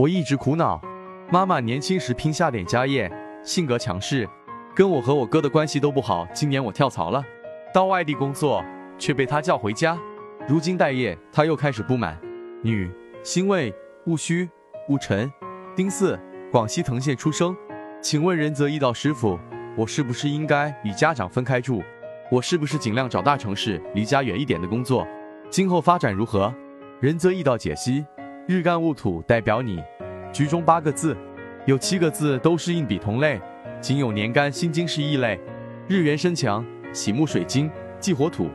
我一直苦恼。妈妈年轻时拼下点家业，性格强势，跟我和我哥的关系都不好。今年我跳槽了，到外地工作，却被他叫回家。如今待业，他又开始不满。女，辛未、戊戌、戊辰、丁巳，广西藤县出生。请问仁泽易道师傅，我是不是应该与家长分开住？我是不是尽量找大城市、离家远一点的工作？今后发展如何？仁泽易道解析：日干戊土代表你，局中八个字，有七个字都是硬笔同类，仅有年干辛金是异类。日元身强，喜木水金，忌火土。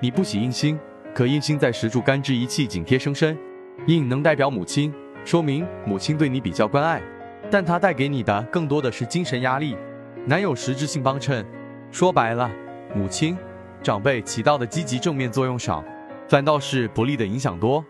你不喜印星，可印星在石柱干支一气紧贴生身，印能代表母亲，说明母亲对你比较关爱，但它带给你的更多的是精神压力，难有实质性帮衬。说白了，母亲、长辈起到的积极正面作用少。反倒是不利的影响多。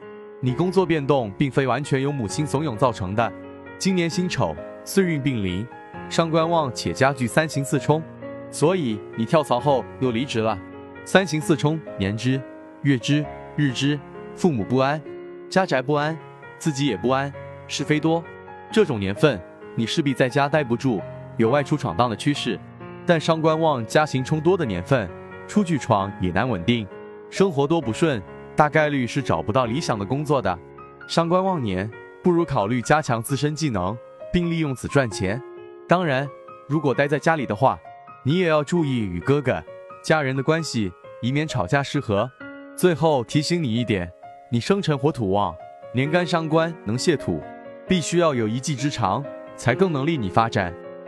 你工作变动并非完全由母亲怂恿造成的。今年辛丑岁运并临，伤官旺且加剧三刑四冲，所以你跳槽后又离职了。三刑四冲，年之、月之、日之，父母不安，家宅不安，自己也不安，是非多。这种年份，你势必在家待不住，有外出闯荡的趋势。但伤官旺家刑冲多的年份，出去闯也难稳定。生活多不顺，大概率是找不到理想的工作的。伤官旺年，不如考虑加强自身技能，并利用此赚钱。当然，如果待在家里的话，你也要注意与哥哥、家人的关系，以免吵架失和。最后提醒你一点，你生辰火土旺，年干伤官能泄土，必须要有一技之长，才更能利你发展。